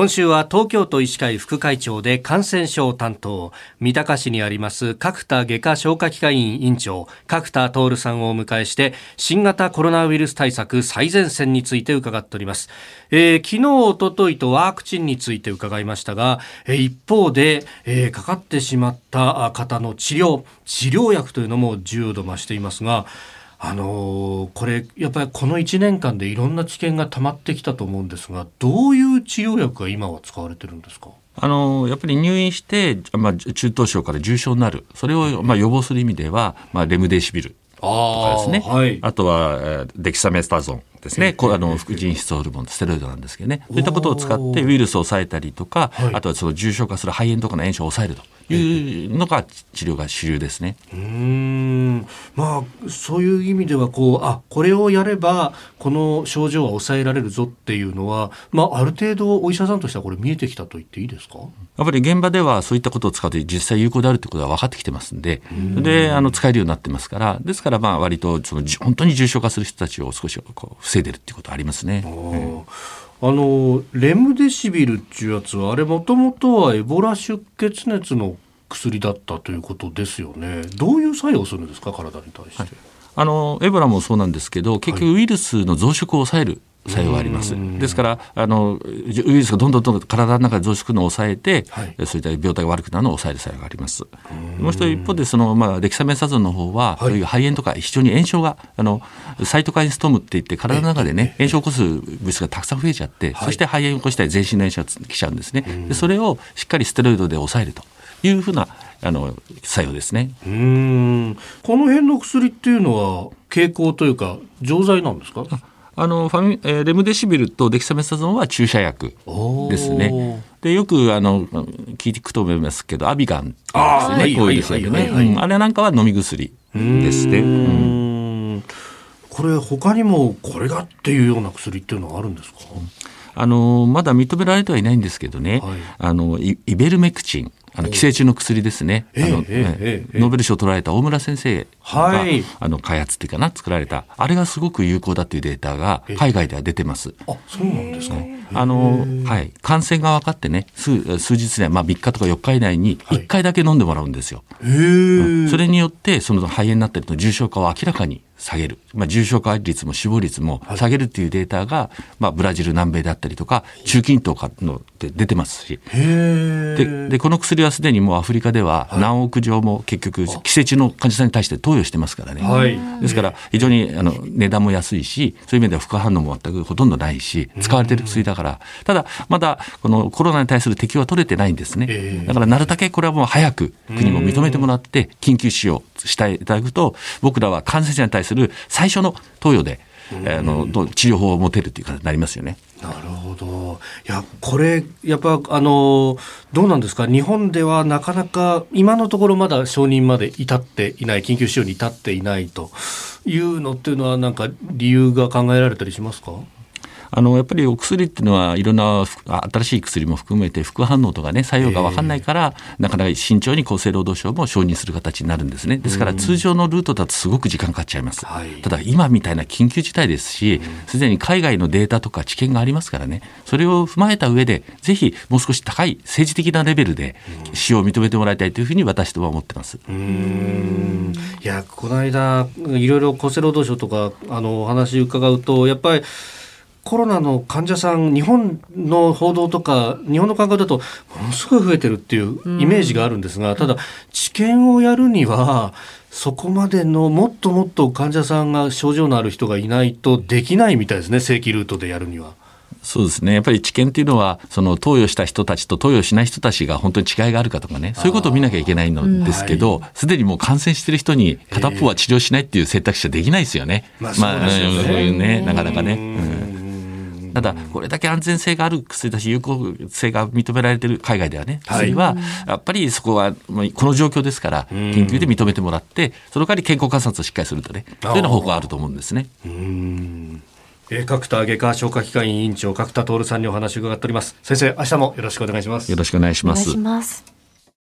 今週は東京都医師会副会長で感染症担当三鷹市にあります角田外科消化器科医院院長角田徹さんをお迎えして新型コロナウイルス対策最前線について伺っております、えー、昨日おとといとワクチンについて伺いましたが、えー、一方で、えー、かかってしまった方の治療治療薬というのも重度増していますがあのー、これやっぱりこの1年間でいろんな知見が溜まってきたと思うんですがどういう治療薬が今は使われてるんですか？あのやっぱり入院して、まあ、中等症から重症になる。それを、まあ、予防する意味では、まあ、レムデシビルとかですね。あ,、はい、あとはデキサメスタゾンですね、あの副腎質ホルモンステロイドなんですけどね。そういったことを使ってウイルスを抑えたりとか、あとはその重症化する肺炎とかの炎症を抑えるというのが治療が主流ですね。うん。まあそういう意味ではこうあこれをやればこの症状は抑えられるぞっていうのは、まあ、ある程度お医者さんとしてはこれ見えてきたと言っていいですか？やっぱり現場ではそういったことを使うと実際有効であるということは分かってきてますんで。であの使えるようになってますから。ですからまあ割とその本当に重症化する人たちを少しこう防いでるっていうことはありますね。あのレムデシビルっていうやつはあれもともとはエボラ出血熱の薬だったということですよね。どういう作用するんですか？体に対して。はい、あのエボラもそうなんですけど結局ウイルスの増殖を抑える作用があります。ですからあのウイルスがどんどんどんどん体の中で増殖のを抑えて、はい、そういった病態が悪くなるのを抑える作用があります。もう一度一方でそのまあデキサメサゾンの方は、はい、そういう肺炎とか非常に炎症があのサイトカインストームって言って体の中でね炎症を起こす物質がたくさん増えちゃって、はい、そして肺炎を起こしたり全身の炎症が来ちゃうんですね。でそれをしっかりステロイドで抑えるというふうなあの作用ですね。うんこの辺の薬っていうのは経口というか錠剤なんですか？あのファミ、えー、レムデシビルとデキサメタゾンは注射薬ですね。でよくあの聞くと思いますけどアビガンですねこういうですよね。あれなんかは飲み薬ですね。うんこれ他にもこれがっていうような薬っていうのはあるんですか？あのまだ認められてはいないんですけどね、はい、あのイベルメクチンあの寄生虫の薬ですね、あの、ノーベル賞を取られた大村先生が、はい、あの開発っていうかな作られた。あれがすごく有効だというデータが海外では出てます。あそうなんですか、あのはい、感染が分かってね数数日内、まあ、3日とか4日以内に1回だけ飲んでもらうんですよ。はい、それによってその肺炎になったりと重症化を明らかに下げる、まあ、重症化率も死亡率も下げるっていうデータが、まあ、ブラジル南米であったりとか中近東かので出てますし。ででこの薬はすでにもうアフリカでは何億錠も結局寄生虫の患者さんに対して投与してますからね、はい、ですから非常にあの値段も安いしそういう意味では副反応も全くほとんどないし使われてる薬だから。ただまだこのコロナに対する適用は取れてないんですね。だからなるだけこれはもう早く国も認めてもらって緊急使用していただくと僕らは感染者に対する最初の投与で、あの治療法を持てるという形になりますよね。なるほど。いや、これ、やっぱ、あの、どうなんですか？日本ではなかなか、今のところまだ承認まで至っていない、緊急使用に至っていないというのっていうのは、なんか理由が考えられたりしますか？あのやっぱりお薬っていうのはいろんな新しい薬も含めて副反応とかね作用が分かんないから、なかなか慎重に厚生労働省も承認する形になるんですね。ですから通常のルートだとすごく時間かかっちゃいます、ただ今みたいな緊急事態ですしすでに海外のデータとか知見がありますからね。それを踏まえた上でぜひもう少し高い政治的なレベルで使用を認めてもらいたいというふうに私とは思ってます。うん。いやこの間いろいろ厚生労働省とかあのお話伺うとやっぱりコロナの患者さん日本の報道とか日本の感覚だとものすごい増えてるっていうイメージがあるんですが、ただ治験をやるにはそこまでのもっともっと患者さんが症状のある人がいないとできないみたいですね正規ルートでやるには。そうですね。やっぱり治験っていうのはその投与した人たちと投与しない人たちが本当に違いがあるかとかねそういうことを見なきゃいけないのですけどすで、にもう感染してる人に片っぽは治療しないっていう選択肢はできないですよね。まあ、まあ、ね、なかなかね。うんただこれだけ安全性がある薬だし有効性が認められている海外ではね薬はやっぱりそこはこの状況ですから研究で認めてもらってその代わり健康観察をしっかりするとねそういうような方法があると思うんですね。え角田外科消化器科委員長角田徹さんにお話を伺っております。先生明日もよろしくお願いします。よろしくお願いします